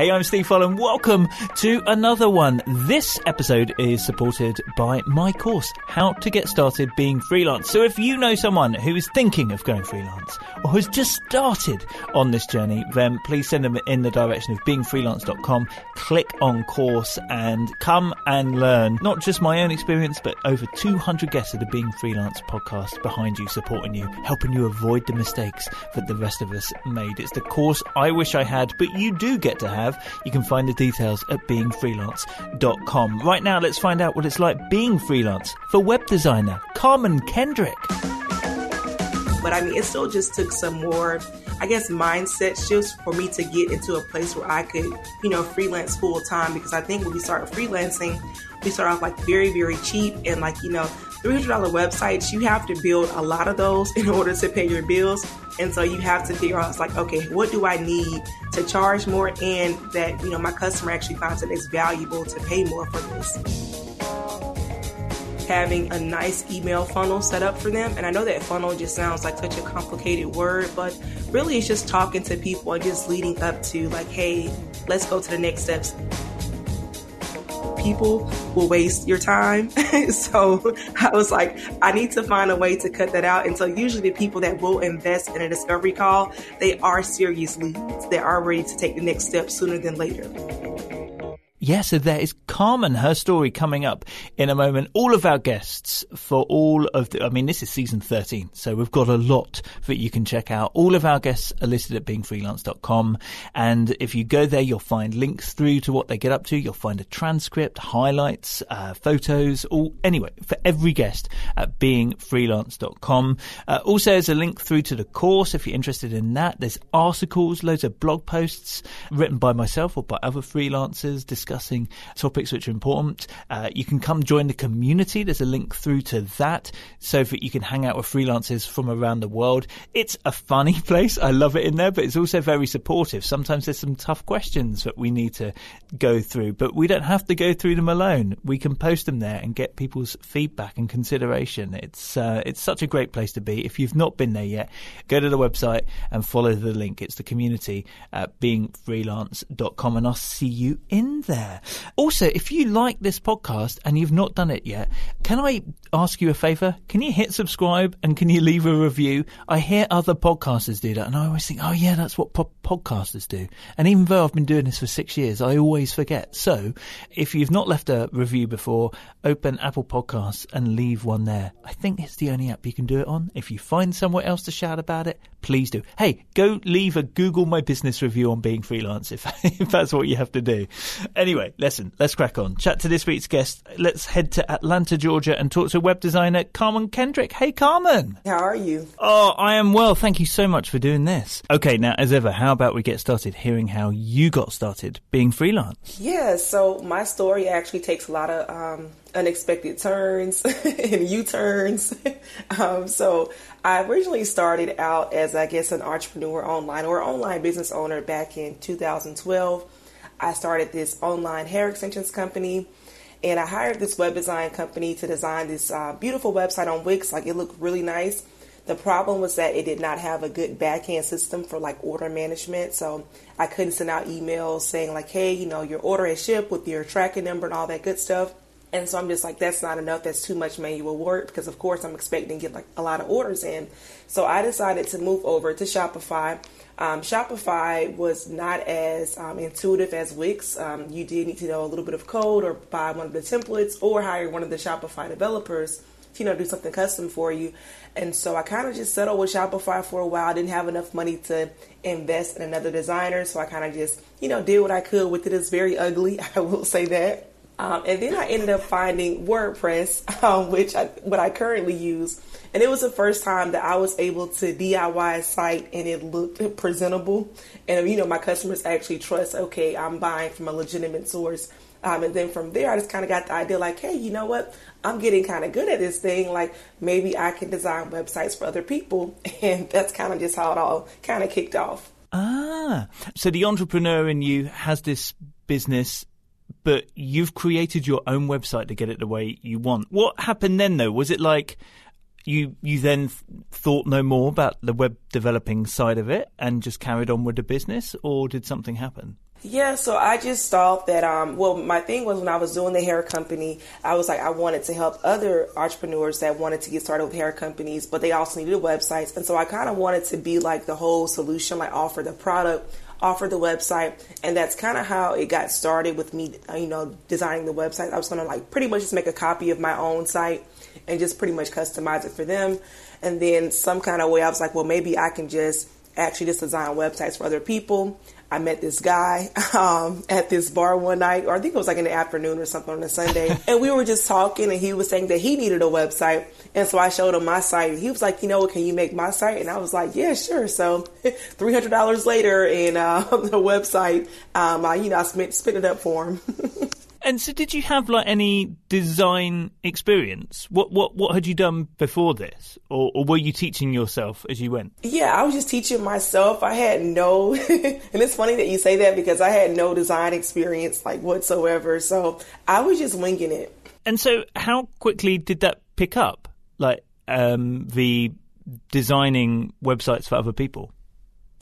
Hey, I'm Steve Folland. Welcome to another one. This episode is supported by my course, How to Get Started Being Freelance. So if you know someone who is thinking of going freelance or has just started on this journey, then please send them in the direction of beingfreelance.com. Click on course and come and learn not just my own experience, but over 200 guests of the Being Freelance podcast behind you, supporting you, helping you avoid the mistakes that the rest of us made. It's the course I wish I had, but you do get to have. You can find the details at beingfreelance.com. Right now, let's find out what it's like being freelance for web designer Carmen Kendrick. But I mean, it still just took some more, I guess, mindset shifts for me to get into a place where I could, you know, freelance full time. Because I think when we start freelancing, we start off like very, very cheap and like, you know, $300 websites, you have to build a lot of those in order to pay your bills. And so you have to figure out, it's like, okay, what do I need to charge more and that, you know, my customer actually finds that it's valuable to pay more for this having a nice email funnel set up for them. And I know that funnel just sounds like such a complicated word, but really it's just talking to people and just leading up to like, hey, let's go to the next steps people will waste your time. so I was like, I need to find a way to cut that out. And so usually the people that will invest in a discovery call, they are serious leads. They are ready to take the next step sooner than later. Yeah, so there is Carmen, her story coming up in a moment. All of our guests for all of the, I mean, this is season 13, so we've got a lot that you can check out. All of our guests are listed at beingfreelance.com. And if you go there, you'll find links through to what they get up to. You'll find a transcript, highlights, uh, photos, all, anyway, for every guest at beingfreelance.com. Uh, also, there's a link through to the course if you're interested in that. There's articles, loads of blog posts written by myself or by other freelancers, topics which are important. Uh, you can come join the community. There's a link through to that so that you can hang out with freelancers from around the world. It's a funny place. I love it in there, but it's also very supportive. Sometimes there's some tough questions that we need to go through, but we don't have to go through them alone. We can post them there and get people's feedback and consideration. It's uh, it's such a great place to be. If you've not been there yet, go to the website and follow the link. It's the community at beingfreelance.com and I'll see you in there there. Also, if you like this podcast and you've not done it yet, can I ask you a favor? Can you hit subscribe and can you leave a review? I hear other podcasters do that and I always think, oh yeah, that's what po- podcasters do. And even though I've been doing this for six years, I always forget. So if you've not left a review before, open Apple Podcasts and leave one there. I think it's the only app you can do it on. If you find somewhere else to shout about it, please do. Hey, go leave a Google My Business review on being freelance if, if that's what you have to do. Anyway, listen, let's crack on. Chat to this week's guest. Let's head to Atlanta, Georgia and talk to web designer Carmen Kendrick. Hey, Carmen. How are you? Oh, I am well. Thank you so much for doing this. Okay, now, as ever, how about we get started hearing how you got started being freelance? Yeah, so my story actually takes a lot of um, unexpected turns and U turns. um, so I originally started out as, I guess, an entrepreneur online or online business owner back in 2012. I started this online hair extensions company and I hired this web design company to design this uh, beautiful website on Wix. Like it looked really nice. The problem was that it did not have a good backend system for like order management. So I couldn't send out emails saying like, hey, you know, your order has shipped with your tracking number and all that good stuff. And so I'm just like, that's not enough. That's too much manual work because, of course, I'm expecting to get like a lot of orders in. So I decided to move over to Shopify. Um, Shopify was not as um, intuitive as Wix. Um, you did need to know a little bit of code or buy one of the templates or hire one of the Shopify developers to, you know, do something custom for you. And so I kind of just settled with Shopify for a while. I didn't have enough money to invest in another designer. So I kind of just, you know, did what I could with it. It's very ugly. I will say that. Um, and then I ended up finding WordPress, um, which I, what I currently use. And it was the first time that I was able to DIY a site and it looked presentable. And, you know, my customers actually trust, okay, I'm buying from a legitimate source. Um, and then from there, I just kind of got the idea like, hey, you know what? I'm getting kind of good at this thing. Like maybe I can design websites for other people. And that's kind of just how it all kind of kicked off. Ah, so the entrepreneur in you has this business but you've created your own website to get it the way you want. What happened then, though? Was it like you you then th- thought no more about the web developing side of it and just carried on with the business, or did something happen? Yeah, so I just thought that, um, well, my thing was when I was doing the hair company, I was like, I wanted to help other entrepreneurs that wanted to get started with hair companies, but they also needed websites. And so I kind of wanted to be like the whole solution, like offer the product, offer the website. And that's kind of how it got started with me, you know, designing the website. I was to like pretty much just make a copy of my own site and just pretty much customize it for them. And then some kind of way I was like, well, maybe I can just actually just design websites for other people. I met this guy um, at this bar one night, or I think it was like in the afternoon or something on a Sunday. and we were just talking, and he was saying that he needed a website. And so I showed him my site. He was like, you know what, can you make my site? And I was like, yeah, sure. So $300 later, and uh, the website, um, I, you know, I spent, spent it up for him. And so, did you have like any design experience? What what what had you done before this, or, or were you teaching yourself as you went? Yeah, I was just teaching myself. I had no, and it's funny that you say that because I had no design experience like whatsoever. So I was just winging it. And so, how quickly did that pick up? Like um, the designing websites for other people.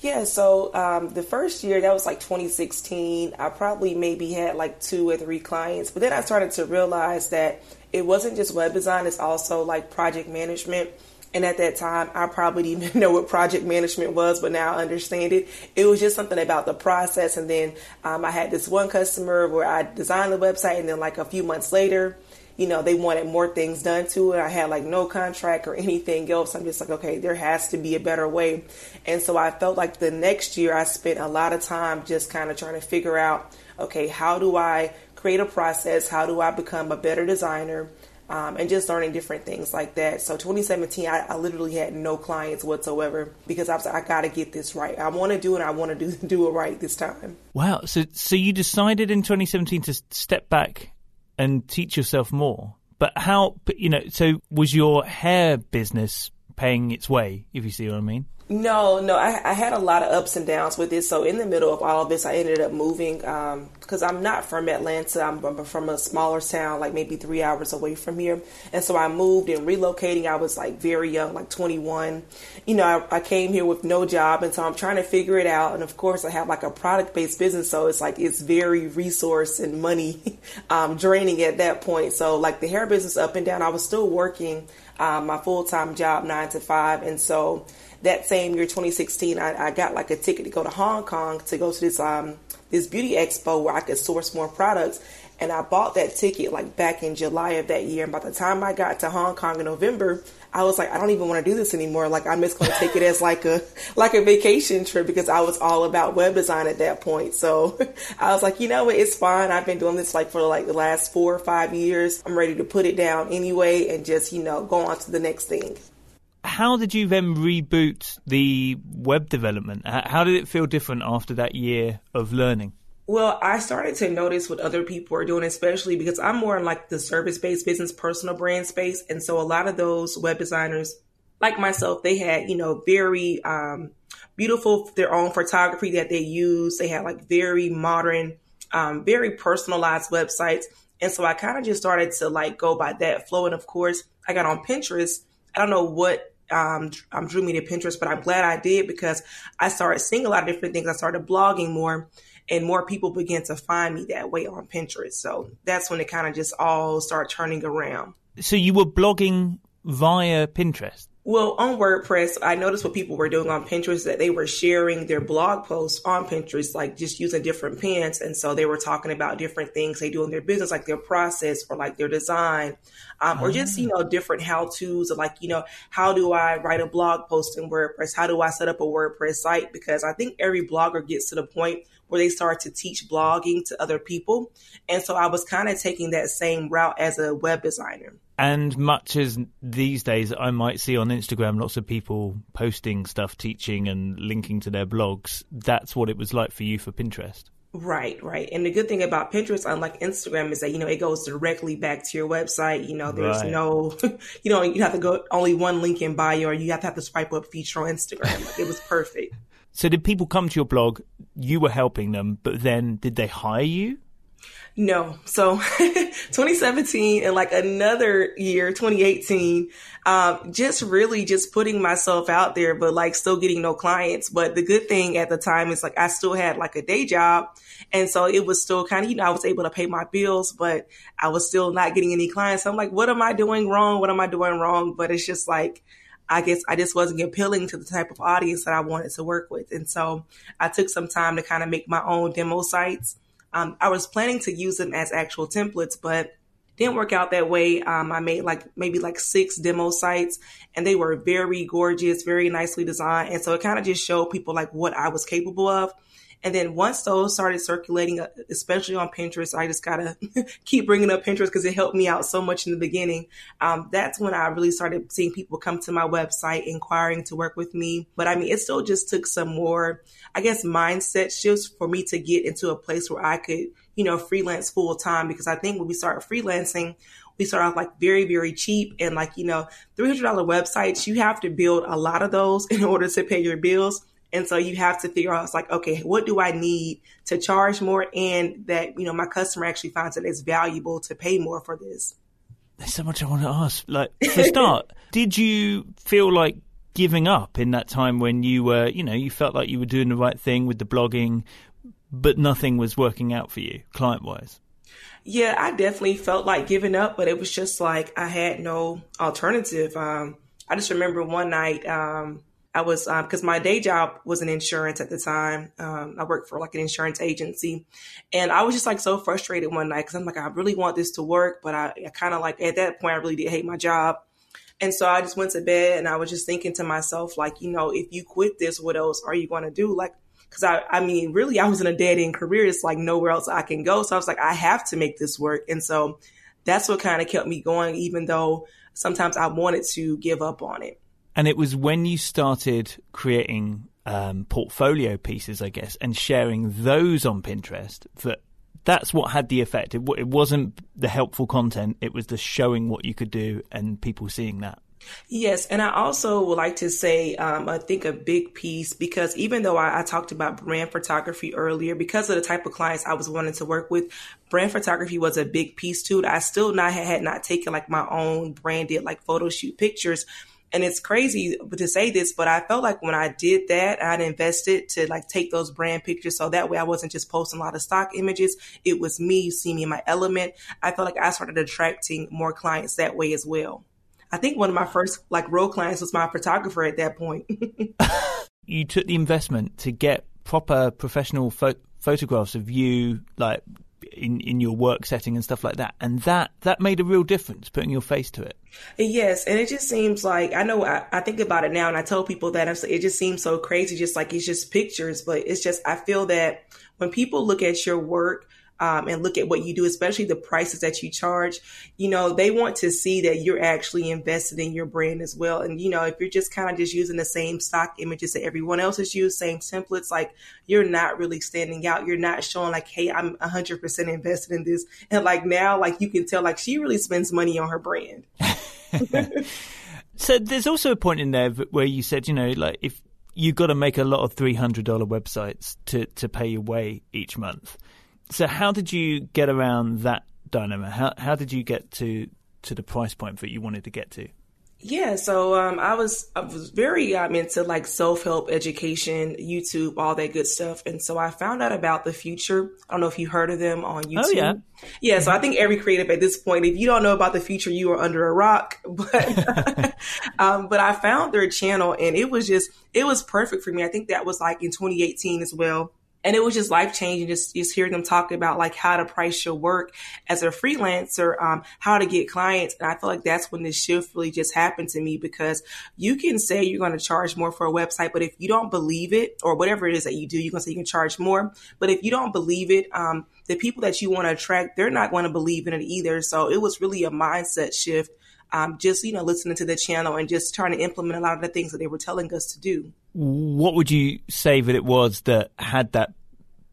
Yeah, so um, the first year, that was like 2016, I probably maybe had like two or three clients. But then I started to realize that it wasn't just web design, it's also like project management. And at that time, I probably didn't even know what project management was, but now I understand it. It was just something about the process. And then um, I had this one customer where I designed the website, and then like a few months later, you know, they wanted more things done to it. I had like no contract or anything else. I'm just like, okay, there has to be a better way. And so I felt like the next year I spent a lot of time just kind of trying to figure out, okay, how do I create a process? How do I become a better designer? Um, and just learning different things like that. So 2017, I, I, literally had no clients whatsoever because I was I got to get this right. I want to do it. I want to do do it right this time. Wow. So so you decided in 2017 to step back and teach yourself more. But how, you know, so was your hair business paying its way, if you see what I mean? No, no, I, I, had a lot of ups and downs with it. So in the middle of all of this, I ended up moving because um, I'm not from Atlanta. I'm from a smaller town, like maybe three hours away from here. And so I moved and relocating. I was like very young, like 21. You know, I, I came here with no job, and so I'm trying to figure it out. And of course, I have like a product based business, so it's like it's very resource and money um, draining at that point. So like the hair business up and down, I was still working um, my full time job nine to five, and so that same year, 2016, I, I, got like a ticket to go to Hong Kong to go to this um, this beauty expo where I could source more products. And I bought that ticket like back in July of that year. And by the time I got to Hong Kong in November, I was like, I don't even want to do this anymore. Like I'm just going to take it as like a like a vacation trip because I was all about web design at that point. So I was like, you know what, it's fine. I've been doing this like for like the last four or five years. I'm ready to put it down anyway and just you know go on to the next thing how did you then reboot the web development? How did it feel different after that year of learning? Well, I started to notice what other people are doing, especially because I'm more in like the service based business, personal brand space. And so a lot of those web designers, like myself, they had, you know, very um, beautiful, their own photography that they use. They had like very modern, um, very personalized websites. And so I kind of just started to like go by that flow. And of course, I got on Pinterest. I don't know what um, um, drew me to Pinterest, but I'm glad I did because I started seeing a lot of different things. I started blogging more, and more people began to find me that way on Pinterest. So that's when it kind of just all started turning around. So you were blogging via Pinterest? Well, on WordPress, I noticed what people were doing on Pinterest that they were sharing their blog posts on Pinterest, like just using different pins. And so they were talking about different things they do in their business, like their process or like their design, um, or just, you ah. know, different how to's of like, you know, how do I write a blog post in WordPress? How do I set up a WordPress site? Because I think every blogger gets to the point where they start to teach blogging to other people. And so I was kind of taking that same route as a web designer. And much as these days I might see on Instagram lots of people posting stuff, teaching and linking to their blogs, that's what it was like for you for Pinterest. Right, right. And the good thing about Pinterest, unlike Instagram, is that, you know, it goes directly back to your website. You know, there's right. no, you know, you have to go only one link in bio or you have to have the swipe up feature on Instagram. Like, it was perfect. So did people come to your blog? You were helping them, but then did they hire you? No. So 2017 and like another year, 2018, um, just really just putting myself out there, but like still getting no clients. But the good thing at the time is like I still had like a day job. And so it was still kind of, you know, I was able to pay my bills, but I was still not getting any clients. So I'm like, what am I doing wrong? What am I doing wrong? But it's just like, I guess I just wasn't appealing to the type of audience that I wanted to work with. And so I took some time to kind of make my own demo sites um, I was planning to use them as actual templates, but didn't work out that way. Um, I made like maybe like six demo sites and they were very gorgeous, very nicely designed. And so it kind of just showed people like what I was capable of. And then once those started circulating, uh, especially on Pinterest, I just gotta keep bringing up Pinterest because it helped me out so much in the beginning. Um, that's when I really started seeing people come to my website inquiring to work with me. But I mean, it still just took some more, I guess, mindset shifts for me to get into a place where I could, you know, freelance full time. Because I think when we started freelancing, we start off like very, very cheap and like, you know, $300 websites, you have to build a lot of those in order to pay your bills. And so you have to figure out, it's like, okay, what do I need to charge more and that, you know, my customer actually finds that it's valuable to pay more for this. There's so much I want to ask. Like, for start, did you feel like giving up in that time when you were, you know, you felt like you were doing the right thing with the blogging, but nothing was working out for you client wise? Yeah, I definitely felt like giving up, but it was just like I had no alternative. Um, I just remember one night, um, I was because um, my day job was in insurance at the time. Um, I worked for like an insurance agency, and I was just like so frustrated one night because I'm like, I really want this to work, but I, I kind of like at that point I really did hate my job, and so I just went to bed and I was just thinking to myself like, you know, if you quit this, what else are you going to do? Like, because I, I mean, really, I was in a dead end career. It's like nowhere else I can go. So I was like, I have to make this work, and so that's what kind of kept me going, even though sometimes I wanted to give up on it. And it was when you started creating um, portfolio pieces, I guess, and sharing those on Pinterest that that's what had the effect. It, it wasn't the helpful content; it was the showing what you could do and people seeing that. Yes, and I also would like to say, um, I think a big piece because even though I, I, talked about brand photography earlier, because of the type of clients I was wanting to work with, brand photography was a big piece too. I still not had not taken like my own branded like photo shoot pictures, and it's crazy to say this, but I felt like when I did that, I'd invested to like take those brand pictures. So that way I wasn't just posting a lot of stock images. It was me, you see me in my element. I felt like I started attracting more clients that way as well. I think one of my first like real clients was my photographer at that point. you took the investment to get proper professional pho- photographs of you, like in in your work setting and stuff like that. And that that made a real difference putting your face to it. Yes and it just seems like i know i, I think about it now and i tell people that it just seems so crazy just like it's just pictures but it's just i feel that when people look at your work um, and look at what you do, especially the prices that you charge, you know, they want to see that you're actually invested in your brand as well. And, you know, if you're just kind of just using the same stock images that everyone else has used, same templates, like you're not really standing out. You're not showing like, hey, I'm 100% invested in this. And like now, like you can tell, like she really spends money on her brand. so there's also a point in there where you said, you know, like if you've got to make a lot of $300 websites to, to pay your way each month so how did you get around that dilemma? How how did you get to to the price point that you wanted to get to? Yeah, so um, I was I was very um, into like self help education, YouTube, all that good stuff, and so I found out about the Futur. I don't know if you heard of them on YouTube. Oh yeah, yeah. So I think every creative at this point, if you don't know about the Futur, you are under a rock. But um, but I found their channel, and it was just it was perfect for me. I think that was like in 2018 as well and it was just life changing just just hearing them talk about like how to price your work as a freelancer um, how to get clients. And i feel like that's when this shift really just happened to me because you can say you're going to charge more for a website but if you don't believe it or whatever it is that you do you can say you can charge more. But if you don't believe it um, the people that you want to attract they're not going to believe in it either. So it was really a mindset shift um, just you know listening to the channel and just trying to implement a lot of the things that they were telling us to do. What would you say that it was that had that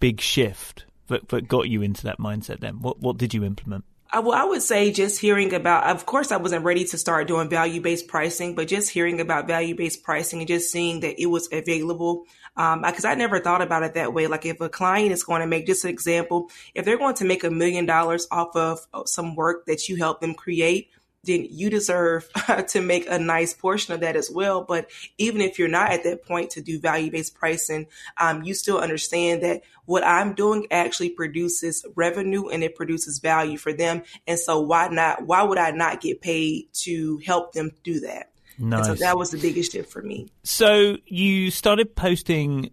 big shift that, that got you into that mindset? Then what what did you implement? I, well, I would say just hearing about, of course, I wasn't ready to start doing value based pricing, but just hearing about value based pricing and just seeing that it was available because um, I never thought about it that way. Like if a client is going to make, just an example, if they're going to make a million dollars off of some work that you help them create, then you deserve to make a nice portion of that as well. But even if you're not at that point to do value based pricing, um, you still understand that what I'm doing actually produces revenue and it produces value for them. And so why not? Why would I not get paid to help them do that? Nice. And so that was the biggest shift for me. So you started posting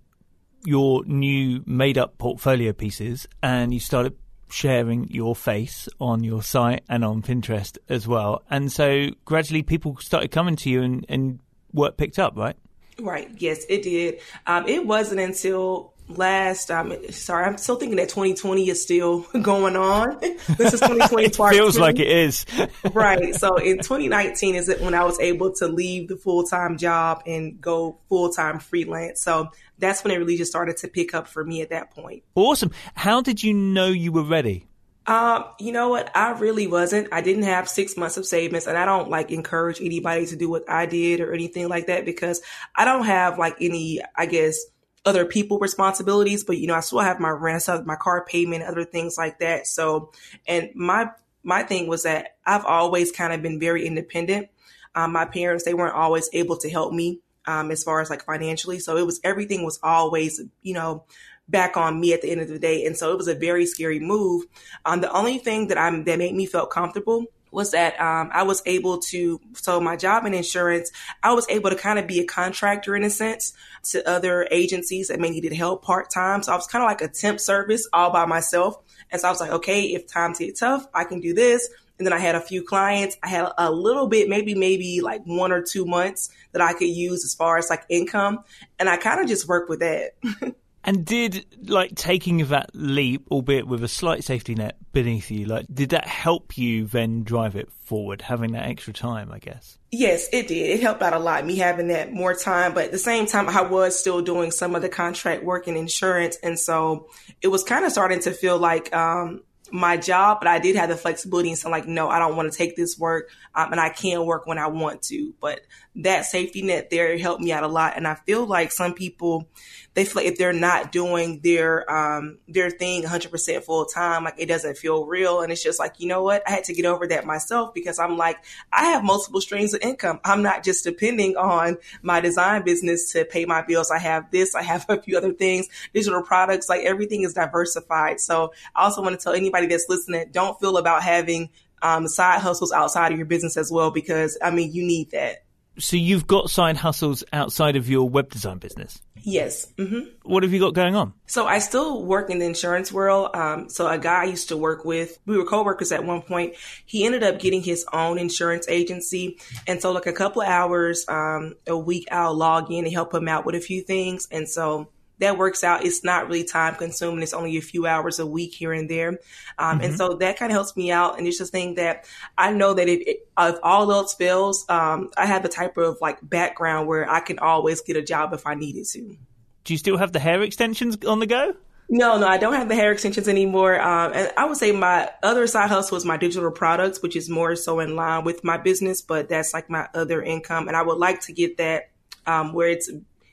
your new made up portfolio pieces and you started sharing your face on your site and on Pinterest as well. And so gradually people started coming to you and, and work picked up, right? Right. Yes, it did. Um, it wasn't until last um sorry i'm still thinking that 2020 is still going on. This is 2020 it feels like it is. Right so in 2019 is it when i was able to leave the full-time job and go full-time freelance? So that's when it really just started to pick up for me at that point. Awesome. How did you know you were ready? Um, you know what? I really wasn't. I didn't have six months of savings and I don't like encourage anybody to do what I did or anything like that because I don't have like any, I guess, other people responsibilities, but you know, I still have my rent, I my car payment, other things like that. So, and my, my thing was that I've always kind of been very independent. Um, my parents, they weren't always able to help me, um, as far as like financially. So it was, everything was always, you know, back on me at the end of the day. And so it was a very scary move. Um, the only thing that I'm, that made me felt comfortable was that um, I was able to, so my job in insurance, I was able to kind of be a contractor in a sense to other agencies that may needed help part time. So I was kind of like a temp service all by myself. And so I was like, okay, if times get tough, I can do this. And then I had a few clients. I had a little bit, maybe, maybe like one or two months that I could use as far as like income. And I kind of just worked with that. And did like taking that leap, albeit with a slight safety net beneath you, like did that help you then drive it forward, having that extra time, I guess? Yes, it did. It helped out a lot, me having that more time. But at the same time, I was still doing some of the contract work and insurance. And so it was kind of starting to feel like um, my job, but I did have the flexibility and so like, no, I don't want to take this work. Um, and I can work when I want to, but that safety net there helped me out a lot. And I feel like some people, they feel like if they're not doing their um, their thing 100% full time, like it doesn't feel real. And it's just like, you know what? I had to get over that myself because I'm like, I have multiple streams of income. I'm not just depending on my design business to pay my bills. I have this, I have a few other things, digital products, like everything is diversified. So I also want to tell anybody that's listening, don't feel about having um, side hustles outside of your business as well, because I mean, you need that. So you've got side hustles outside of your web design business? Yes. Mm-hmm. What have you got going on? So I still work in the insurance world. Um, so a guy I used to work with, we were coworkers at one point. He ended up getting his own insurance agency, and so like a couple of hours um, a week, I'll log in and help him out with a few things. And so that works out. It's not really time consuming. It's only a few hours a week here and there. Um, mm-hmm. And so that kind of helps me out. And it's just thing that I know that if, if all else fails, um, I have the type of like background where I can always get a job if I needed to. Do you still have the hair extensions on the go? No, no, I don't have the hair extensions anymore. Um, and I would say my other side hustle is my digital products, which is more so in line with my business, but that's like my other income. And I would like to get that um, where it's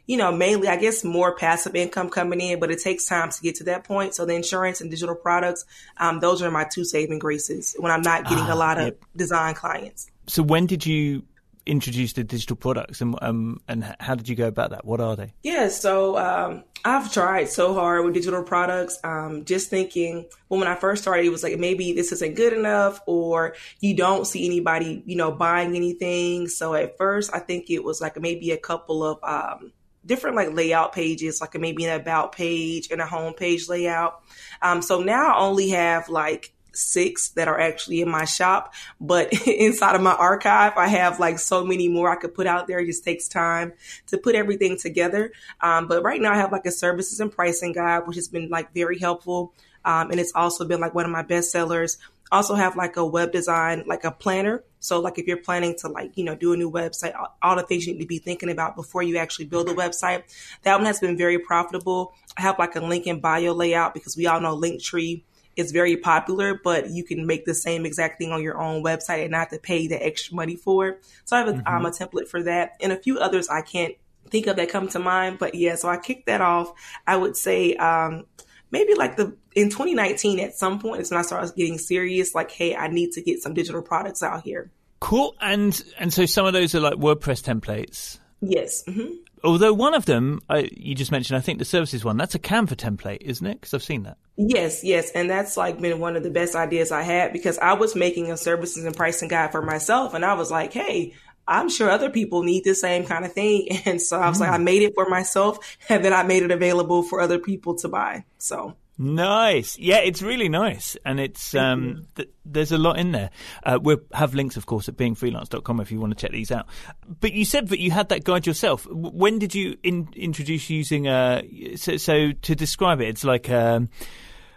you know, mainly, I guess, more passive income coming in, but it takes time to get to that point. So the insurance and digital products, um, those are my two saving graces when I'm not getting ah, a lot of yep. design clients. So when did you introduce the digital products and um, and how did you go about that? What are they? Yeah, so um, I've tried so hard with digital products. Um, just thinking, well, when I first started, it was like maybe this isn't good enough, or you don't see anybody, you know, buying anything. So at first, I think it was like maybe a couple of um, different like layout pages, like maybe an about page and a home page layout. Um, so now I only have like six that are actually in my shop, but inside of my archive, I have like so many more I could put out there. It just takes time to put everything together. Um, but right now I have like a services and pricing guide, which has been like very helpful. Um, and it's also been like one of my best sellers also have like a web design, like a planner. So like if you're planning to like, you know, do a new website, all the things you need to be thinking about before you actually build a website. That one has been very profitable. I have like a link in bio layout because we all know Linktree is very popular, but you can make the same exact thing on your own website and not to pay the extra money for it. So I have a, mm-hmm. um, a template for that and a few others I can't think of that come to mind. But yeah, so I kicked that off. I would say um, maybe like the in 2019 at some point is when I started getting serious. Like, hey, I need to get some digital products out here. Cool. And and so some of those are like WordPress templates. Yes. Mm-hmm. Although one of them, uh, you just mentioned, I think the services one, that's a Canva template, isn't it? Because I've seen that. Yes, yes. And that's like been one of the best ideas I had because I was making a services and pricing guide for myself. And I was like, hey, I'm sure other people need the same kind of thing. And so I was mm. like, I made it for myself and then I made it available for other people to buy. So Nice. Yeah, it's really nice. And it's um, th- there's a lot in there. Uh, we'll have links, of course, at beingfreelance.com if you want to check these out. But you said that you had that guide yourself. When did you in- introduce using uh, so, so, to describe it, it's like. Um,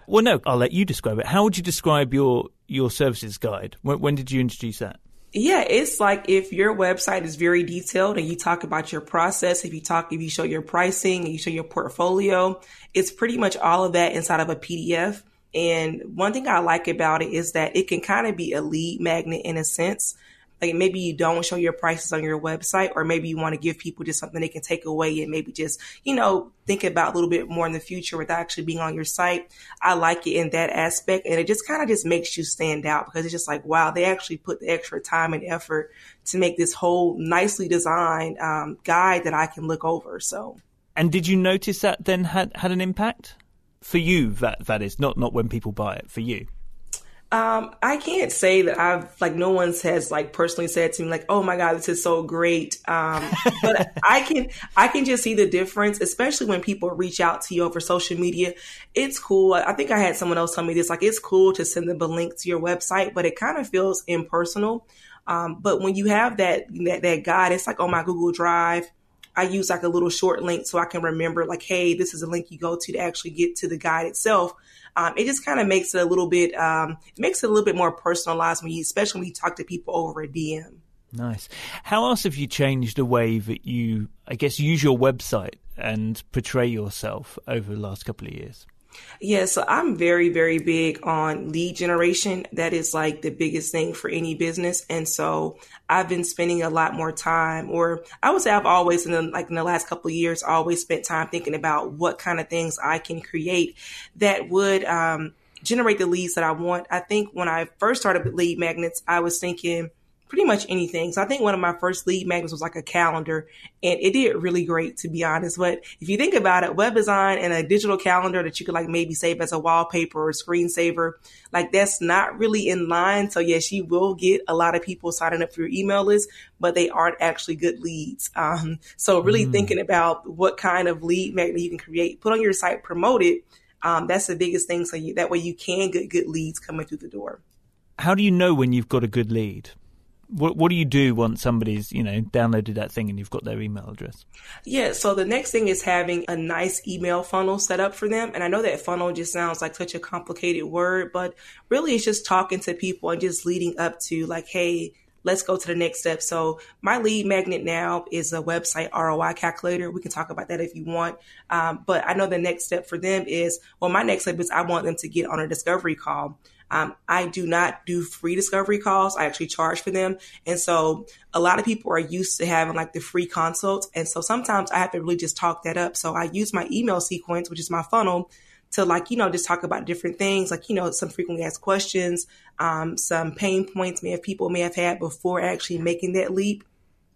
well, no, I'll let you describe it. How would you describe your your services guide? When, when did you introduce that? Yeah, it's like if your website is very detailed and you talk about your process, if you talk, if you show your pricing and you show your portfolio, it's pretty much all of that inside of a PDF. And one thing I like about it is that it can kind of be a lead magnet in a sense like maybe you don't show your prices on your website or maybe you want to give people just something they can take away and maybe just you know think about a little bit more in the future without actually being on your site. I like it in that aspect and it just kind of just makes you stand out because it's just like wow they actually put the extra time and effort to make this whole nicely designed um, guide that i can look over so. And did you notice that then had had an impact? For you that that is not not when people buy it for you um, I can't say that I've like no one's has like personally said to me like, "Oh my god, this is so great." Um, but I can I can just see the difference, especially when people reach out to you over social media. It's cool. I think I had someone else tell me this like it's cool to send them a link to your website, but it kind of feels impersonal. Um, but when you have that that that guide, it's like on my Google Drive. I use like a little short link so I can remember like, hey, this is a link you go to to actually get to the guide itself um, it just kind of makes it a little bit, um, makes it a little bit more personalized when you, especially when you talk to people over a DM. Nice. How else have you changed the way that you, I guess, use your website and portray yourself over the last couple of years? Yeah, so I'm very, very big on lead generation. That is like the biggest thing for any business. And so I've been spending a lot more time, or I would say I've always in the, like in the last couple years, always spent time thinking about what kind of things I can create that would um, generate the leads that I want. I think when I first started with lead magnets, I was thinking, pretty much anything. So I think one of my first lead magnets was like a calendar and it did really great to be honest. But if you think about it, web design and a digital calendar that you could like maybe save as a wallpaper or screensaver, like that's not really in line. So yes, you will get a lot of people signing up for your email list, but they aren't actually good leads. Um, so really mm. thinking about what kind of lead magnet you can create, put on your site, promote it. Um, that's the biggest thing. So you, that way you can get good leads coming through the door. How do you know when you've got a good lead? What, what do you do once somebody's you know downloaded that thing and you've got their email address yeah so the next thing is having a nice email funnel set up for them and i know that funnel just sounds like such a complicated word but really it's just talking to people and just leading up to like hey let's go to the next step. So my lead magnet now is a website ROI calculator. We can talk about that if you want. Um, but I know the next step for them is, well, my next step is I want them to get on a discovery call. Um, I do not do free discovery calls. I actually charge for them. And so a lot of people are used to having like the free consults. And so sometimes I have to really just talk that up. So I use my email sequence, which is my funnel to like, you know, just talk about different things, like, you know, some frequently asked questions, um, some pain points may have people may have had before actually making that leap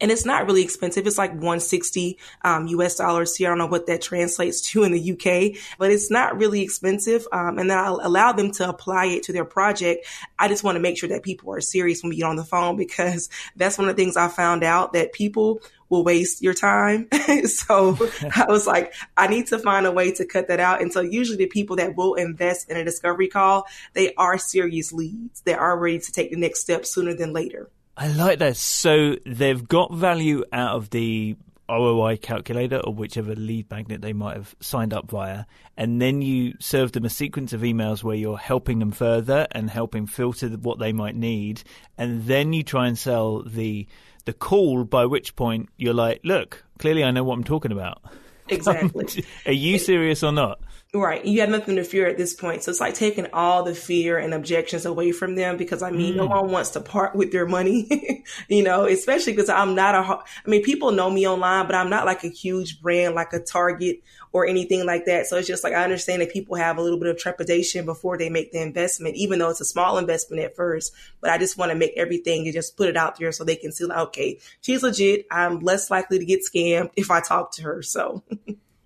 and it's not really expensive. It's like 160 um, US dollars here. I don't know what that translates to in the UK, but it's not really expensive. Um, and then I'll allow them to apply it to their project. I just want to make sure that people are serious when we get on the phone because that's one of the things I found out that people will waste your time. so I was like, I need to find a way to cut that out. And so usually the people that will invest in a discovery call, they are serious leads. They are ready to take the next step sooner than later. I like that. So they've got value out of the ROI calculator or whichever lead magnet they might have signed up via. And then you serve them a sequence of emails where you're helping them further and helping filter what they might need. And then you try and sell the the call by which point you're like, look, clearly I know what I'm talking about. Exactly. Are you serious or not? Right. You have nothing to fear at this point. So it's like taking all the fear and objections away from them because I mean, mm. no one wants to part with their money, you know, especially because I'm not a, I mean, people know me online, but I'm not like a huge brand like a Target or anything like that. So it's just like, I understand that people have a little bit of trepidation before they make the investment, even though it's a small investment at first, but I just want to make everything and just put it out there so they can see like, okay, she's legit. I'm less likely to get scammed if I talk to her. So.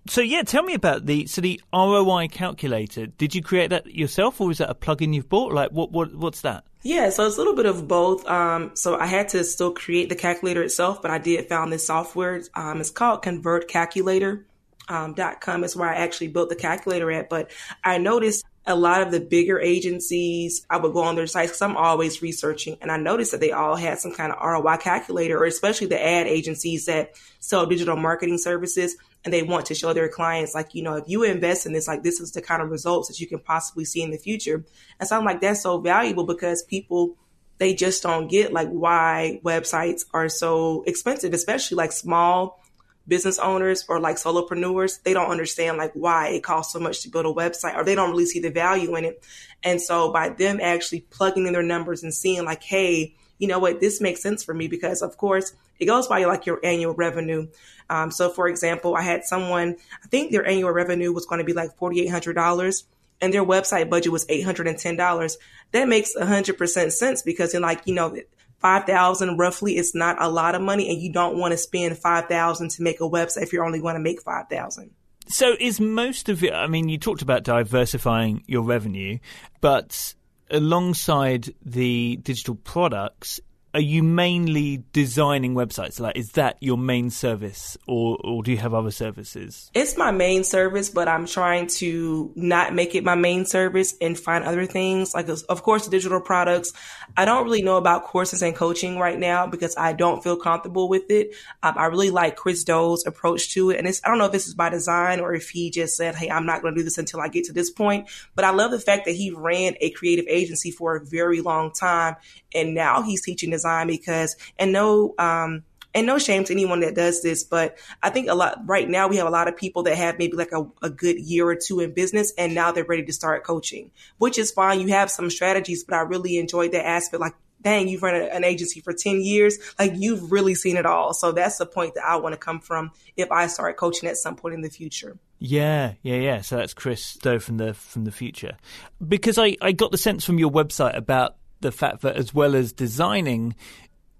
So yeah, tell me about the so the ROI calculator. Did you create that yourself, or is that a plugin you've bought? Like what what what's that? Yeah, so it's a little bit of both. Um, so I had to still create the calculator itself, but I did found this software. Um, it's called Convert Calculator. Um, .com is where I actually built the calculator at. But I noticed a lot of the bigger agencies, I would go on their sites because I'm always researching, and I noticed that they all had some kind of ROI calculator, or especially the ad agencies that sell digital marketing services and they want to show their clients like you know if you invest in this like this is the kind of results that you can possibly see in the future and so i'm like that's so valuable because people they just don't get like why websites are so expensive especially like small business owners or like solopreneurs they don't understand like why it costs so much to build a website or they don't really see the value in it and so by them actually plugging in their numbers and seeing like hey you know what this makes sense for me because of course it goes by like your annual revenue um, so, for example, I had someone, I think their annual revenue was going to be like $4,800 and their website budget was $810. That makes 100% sense because in like, you know, 5000 roughly is not a lot of money and you don't want to spend 5000 to make a website if you're only going to make 5000 so is most of it i mean you talked about diversifying your revenue but alongside the digital products are you mainly designing websites? Like, is that your main service, or or do you have other services? It's my main service, but I'm trying to not make it my main service and find other things. Like, of course, digital products. I don't really know about courses and coaching right now because I don't feel comfortable with it. Um, I really like Chris Do's approach to it, and it's I don't know if this is by design or if he just said, "Hey, I'm not going to do this until I get to this point." But I love the fact that he ran a creative agency for a very long time, and now he's teaching design because and no um and no shame to anyone that does this, but I think a lot right now we have a lot of people that have maybe like a, a good year or two in business and now they're ready to start coaching, which is fine. You have some strategies, but I really enjoyed that aspect. Like, dang, you've run an agency for 10 years. Like you've really seen it all. So that's the point that I want to come from if I start coaching at some point in the Futur. Yeah, yeah, yeah. So that's Chris Do from the from the future. Because I, I got the sense from your website about the fact that as well as designing,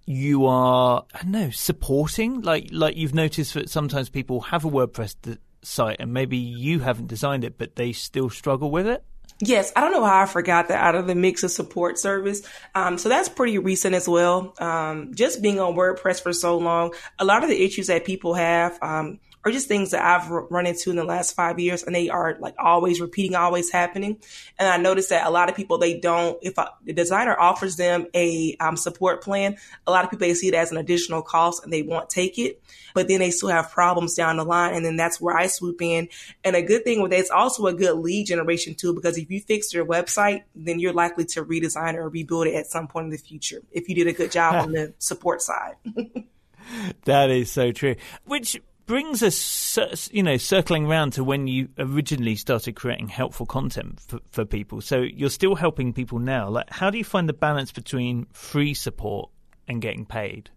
you are I don't know supporting. Like like you've noticed that sometimes people have a WordPress site and maybe you haven't designed it, but they still struggle with it. Yes, I don't know how I forgot that out of the mix of support service. Um, so that's pretty recent as well. Um, just being on WordPress for so long, a lot of the issues that people have, um, or just things that I've run into in the last five years, and they are like always repeating, always happening. And I noticed that a lot of people they don't. If a, the designer offers them a um, support plan, a lot of people they see it as an additional cost and they won't take it. But then they still have problems down the line, and then that's where I swoop in. And a good thing with that, it's also a good lead generation tool because if you fix your website, then you're likely to redesign or rebuild it at some point in the future if you did a good job on the support side. that is so true. Which brings us, you know, circling around to when you originally started creating helpful content for, for people. So you're still helping people now. Like, how do you find the balance between free support and getting paid?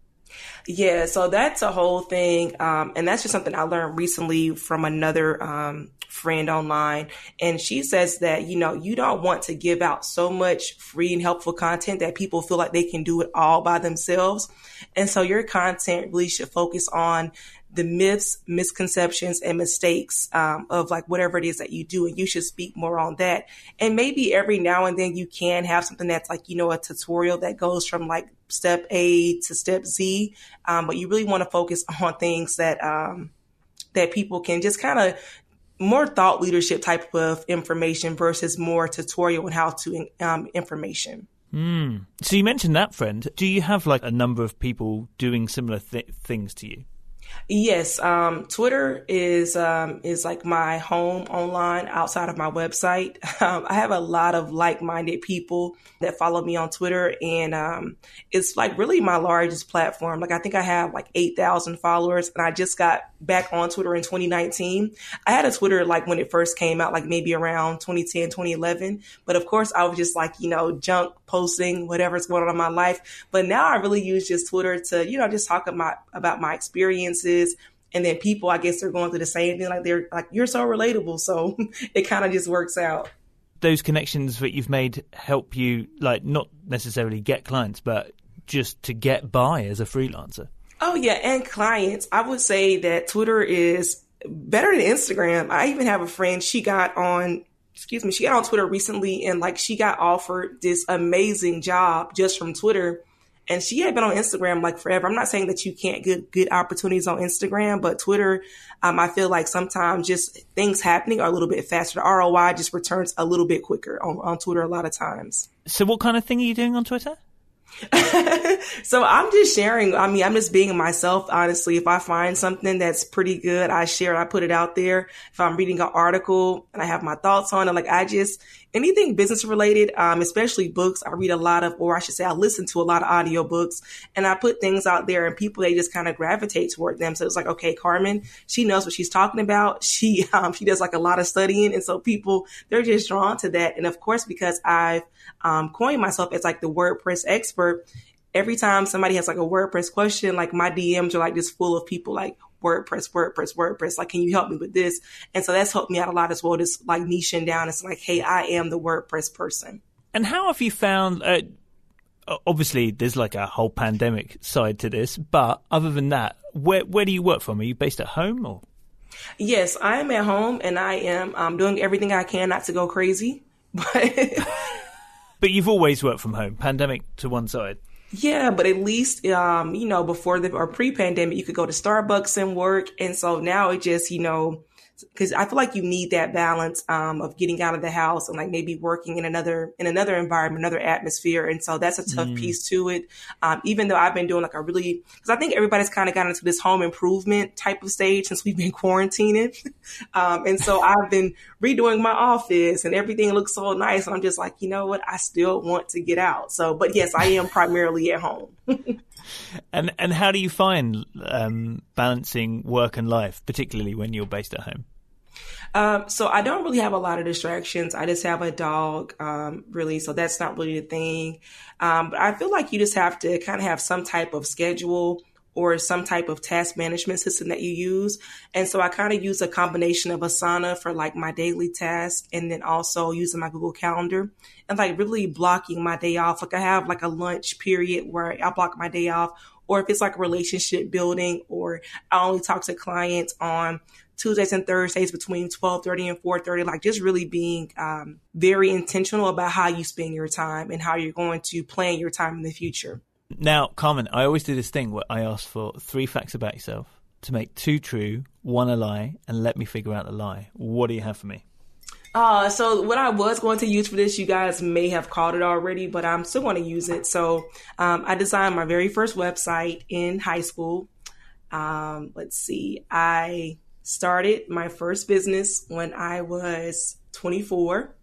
Yeah, so that's a whole thing. Um, and that's just something I learned recently from another um, friend online. And she says that, you know, you don't want to give out so much free and helpful content that people feel like they can do it all by themselves. And so your content really should focus on the myths, misconceptions, and mistakes um, of like whatever it is that you do, and you should speak more on that. And maybe every now and then you can have something that's like you know a tutorial that goes from like step A to step Z, um, but you really want to focus on things that um, that people can just kind of more thought leadership type of information versus more tutorial and how to um, information. Mm. So you mentioned that friend. Do you have like a number of people doing similar th- things to you? Yes, um, Twitter is um, is like my home online outside of my website. Um, I have a lot of like minded people that follow me on Twitter, and um, it's like really my largest platform. Like I think I have like eight thousand followers, and I just got back on Twitter in 2019. I had a Twitter like when it first came out, like maybe around 2010, 2011. But of course, I was just like you know junk posting whatever's going on in my life. But now I really use just Twitter to you know just talk about about my and then people i guess they're going through the same thing like they're like you're so relatable so it kind of just works out. Those connections that you've made help you like not necessarily get clients but just to get by as a freelancer. Oh yeah and clients. I would say that twitter is better than instagram. I even have a friend she got on excuse me she got on twitter recently and like she got offered this amazing job just from twitter and she had been on Instagram like forever. I'm not saying that you can't get good opportunities on Instagram, but Twitter, um, I feel like sometimes just things happening are a little bit faster. The ROI just returns a little bit quicker on, on Twitter a lot of times. So, what kind of thing are you doing on Twitter? so I'm just sharing. I mean, I'm just being myself, honestly. If I find something that's pretty good, I share it, I put it out there. If I'm reading an article and I have my thoughts on it, like I just, anything business related, um, especially books, I read a lot of, or I should say I listen to a lot of audiobooks and I put things out there and people, they just kind of gravitate toward them. So it's like, okay, Carmen, she knows what she's talking about. She, um, she does like a lot of studying. And so people, they're just drawn to that. And of course, because I've, um, coined myself as like the WordPress expert, every time somebody has like a WordPress question, like my DMs are like just full of people like WordPress, WordPress, WordPress. Like, can you help me with this? And so that's helped me out a lot as well. Just like niching down. It's like, hey, I am the WordPress person. And how have you found? Uh, obviously, there's like a whole pandemic side to this, but other than that, where where do you work from? Are you based at home or? Yes, I am at home, and I am um, doing everything I can not to go crazy. But but you've always worked from home. Pandemic to one side. Yeah, but at least, um, you know, before the or pre-pandemic, you could go to Starbucks and work, and so now it just, you know, because I feel like you need that balance um, of getting out of the house and like maybe working in another in another environment, another atmosphere, and so that's a tough mm. piece to it. Um, even though I've been doing like a really because I think everybody's kind of gotten into this home improvement type of stage since we've been quarantining, um, and so I've been redoing my office and everything looks so nice, and I'm just like, you know what, I still want to get out. So, but yes, I am primarily at home. and and how do you find um, balancing work and life, particularly when you're based at home? Um, so I don't really have a lot of distractions. I just have a dog, um, really. So that's not really the thing. Um, but I feel like you just have to kind of have some type of schedule or some type of task management system that you use. And so I kind of use a combination of Asana for like my daily tasks and then also using my Google Calendar and like really blocking my day off. Like I have like a lunch period where I block my day off or if it's like relationship building or I only talk to clients on Tuesdays and Thursdays between 12:30 and 4:30 like just really being um, very intentional about how you spend your time and how you're going to plan your time in the future. Now, Carmen, I always do this thing where I ask for three facts about yourself to make two true, one a lie, and let me figure out the lie. What do you have for me? Uh, so what I was going to use for this, you guys may have called it already, but I'm still going to use it. So um, I designed my very first website in high school. Um, let's see, I started my first business when I was 24.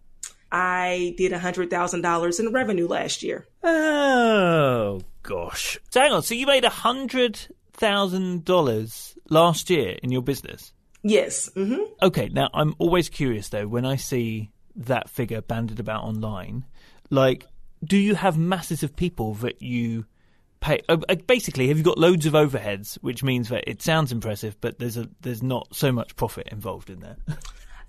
I did $100,000 in revenue last year. Oh, gosh. So hang on. So you made $100,000 last year in your business? Yes. Mm-hmm. Okay. Now, I'm always curious, though, when I see that figure banded about online, like, do you have masses of people that you pay? Uh, uh, basically, have you got loads of overheads, which means that it sounds impressive, but there's a there's not so much profit involved in there?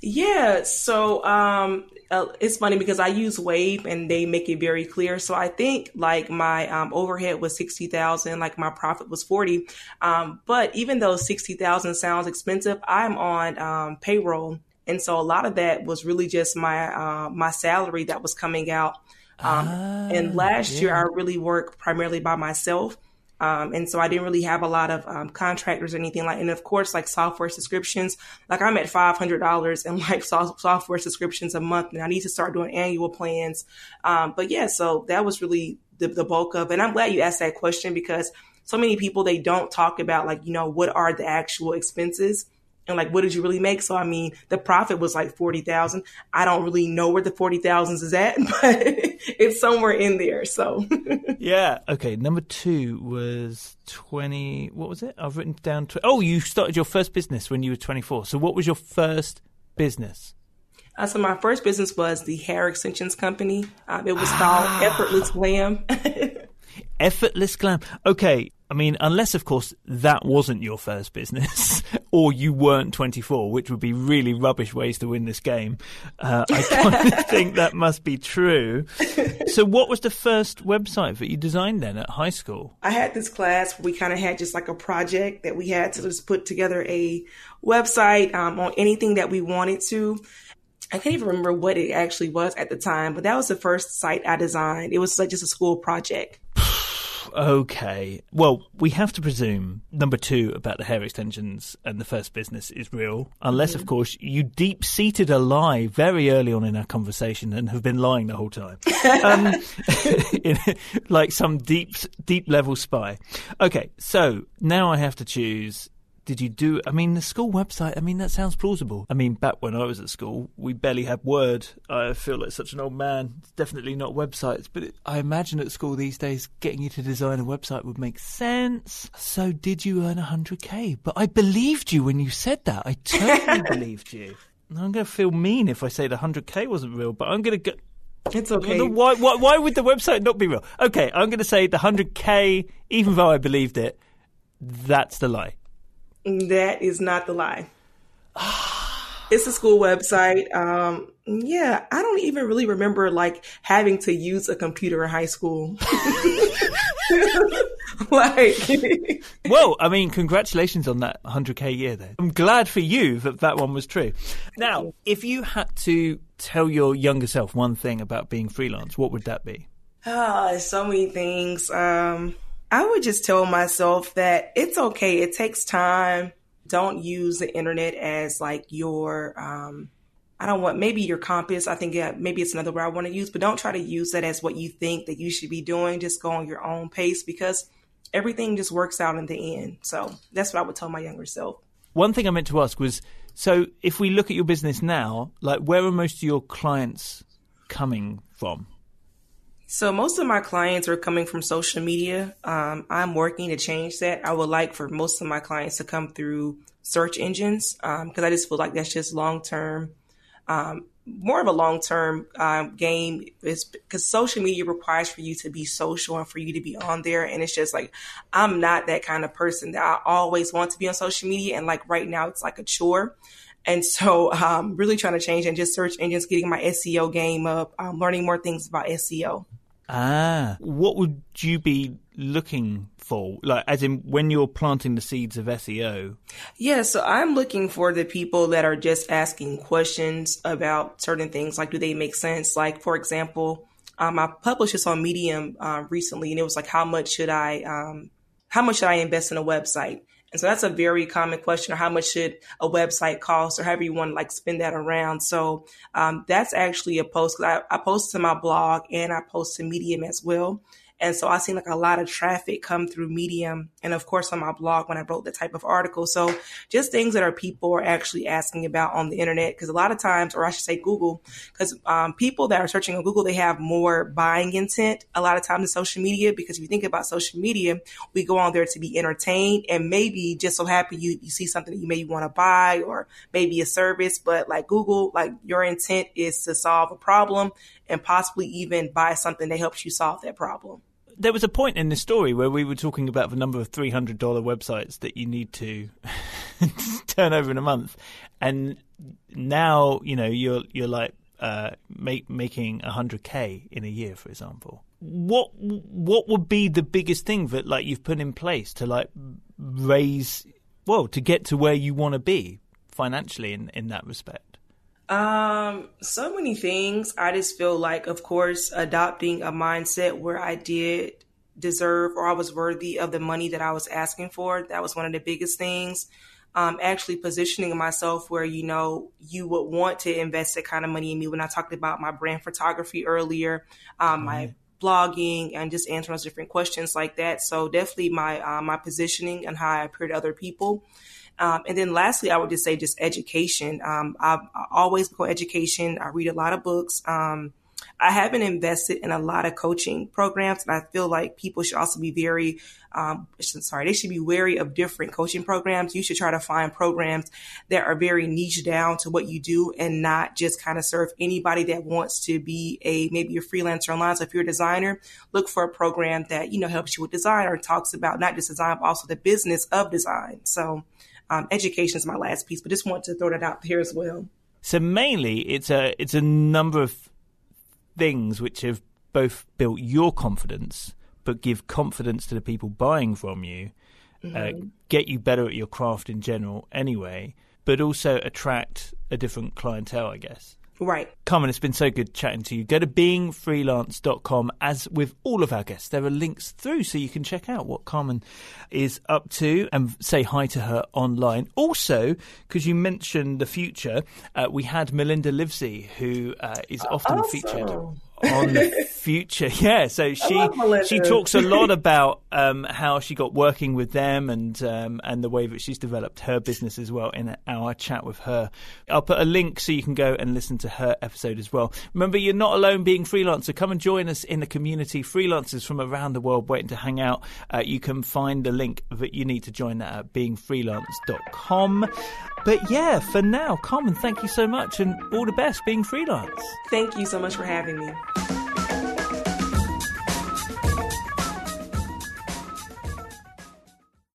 Yeah, so um, uh, it's funny because I use Wave and they make it very clear. So I think like my um, overhead was sixty thousand, like my profit was forty. Um, but even though sixty thousand sounds expensive, I'm on um, payroll, and so a lot of that was really just my uh, my salary that was coming out. Um, ah, and last yeah. year I really worked primarily by myself. Um, and so I didn't really have a lot of um, contractors or anything like, and of course, like software subscriptions, like I'm at $500 in like software subscriptions a month and I need to start doing annual plans. Um, but yeah, so that was really the, the bulk of, and I'm glad you asked that question because so many people they don't talk about like you know what are the actual expenses and like what did you really make? So i mean the profit was like 40000 i don't really know where the 40000 is at but it's somewhere in there so. Yeah. Okay number two was 20 what was it? I've written down tw- oh you started your first business when you were 24 so what was your first business? Uh, so my first business was the hair extensions company. Um, it was called ah. effortless glam. Effortless glam. Okay I mean, unless, of course, that wasn't your first business or you weren't 24, which would be really rubbish ways to win this game. Uh, I kind of think that must be true. So, what was the first website that you designed then at high school? I had this class where we kind of had just like a project that we had to just put together a website um, on anything that we wanted to. I can't even remember what it actually was at the time, but that was the first site I designed. It was like just a school project okay. Well, we have to presume number two about the hair extensions and the first business is real, unless, of course, you deep seated a lie very early on in our conversation and have been lying the whole time, um, in, like some deep, deep level spy. Okay, so now I have to choose did you do? I mean, the school website. I mean, that sounds plausible. I mean, back when I was at school, we barely had Word. I feel like such an old man. It's definitely not websites, but it, I imagine at school these days, getting you to design a website would make sense. So, did you earn 100k? But I believed you when you said that. I totally believed you. I'm going to feel mean if I say the 100k wasn't real, but I'm going to go. It's okay. Why, why, why would the website not be real? Okay, I'm going to say the 100k, even though I believed it, that's the lie. That is not the lie. it's a school website. Um, yeah, I don't even really remember like having to use a computer in high school. like, well, I mean, congratulations on that 100k year there. I'm glad for you that that one was true. Now, if you had to tell your younger self one thing about being freelance, what would that be? Ah, so many things. Um, I would just tell myself that it's okay. It takes time. Don't use the internet as like your, um, I don't want maybe your compass. I think yeah, maybe it's another word I want to use, but don't try to use that as what you think that you should be doing. Just go on your own pace because everything just works out in the end. So that's what I would tell my younger self. One thing I meant to ask was so if we look at your business now, like where are most of your clients coming from? So most of my clients are coming from social media. Um, I'm working to change that. I would like for most of my clients to come through search engines because um, I just feel like that's just long term, um, more of a long term um, game. Is because social media requires for you to be social and for you to be on there, and it's just like I'm not that kind of person that I always want to be on social media, and like right now it's like a chore. And so, um, really trying to change and just search engines, getting my SEO game up, um, learning more things about SEO. Ah, what would you be looking for? Like, as in when you're planting the seeds of SEO? Yeah, so I'm looking for the people that are just asking questions about certain things. Like, do they make sense? Like, for example, um, I published this on Medium uh, recently, and it was like, how much should I, um, how much should I invest in a website? And so that's a very common question, or how much should a website cost, or however you want to like spin that around. So um, that's actually a post. I, I post to my blog and I post to Medium as well. And so I seen like a lot of traffic come through Medium and of course on my blog when I wrote the type of article. So just things that are people are actually asking about on the internet. Cause a lot of times, or I should say Google, cause um, people that are searching on Google, they have more buying intent a lot of times in social media. Because if you think about social media, we go on there to be entertained and maybe just so happy you, you see something that you maybe want to buy or maybe a service. But like Google, like your intent is to solve a problem and possibly even buy something that helps you solve that problem there was a point in the story where we were talking about the number of three hundred dollar websites that you need to turn over in a month, and now you know you're you're like uh, make, making hundred k in a year, for example. What what would be the biggest thing that like you've put in place to like raise well to get to where you want to be financially in in that respect? Um, so many things. I just feel like, of course, adopting a mindset where I did deserve or I was worthy of the money that I was asking for. That was one of the biggest things. Um, actually positioning myself where, you know, you would want to invest that kind of money in me. When I talked about my brand photography earlier, um, mm-hmm. my blogging and just answering those different questions like that. So definitely my uh, my positioning and how I appear to other people. Um, and then lastly, I would just say just education. Um, I've always go education. I read a lot of books. Um, I haven't invested in a lot of coaching programs, and I feel like people should also be very, um, sorry, they should be wary of different coaching programs. You should try to find programs that are very niche down to what you do and not just kind of serve anybody that wants to be a maybe a freelancer online. So if you're a designer, look for a program that you know helps you with design or talks about not just design but also the business of design. So um, education is my last piece, but just want to throw that out here as well. So mainly, it's a it's a number of things which have both built your confidence, but give confidence to the people buying from you, uh, mm-hmm. uh, get you better at your craft in general, anyway, but also attract a different clientele, I guess. Right. Carmen, it's been so good chatting to you. Go to beingfreelance.com. As with all of our guests, there are links through so you can check out what Carmen is up to and say hi to her online. Also, because you mentioned the Futur, uh, we had Melinda Livsey, who uh, is often awesome. featured on the Futur. Yeah, so she she talks a lot about um, how she got working with them and um, and the way that she's developed her business as well in our chat with her. I'll put a link so you can go and listen to her episode as well. Remember, you're not alone being freelancer. Come and join us in the community. Freelancers from around the world waiting to hang out. Uh, you can find the link that you need to join that at beingfreelance.com. But yeah, for now, Carmen, thank you so much and all the best being freelance. Thank you so much for having me.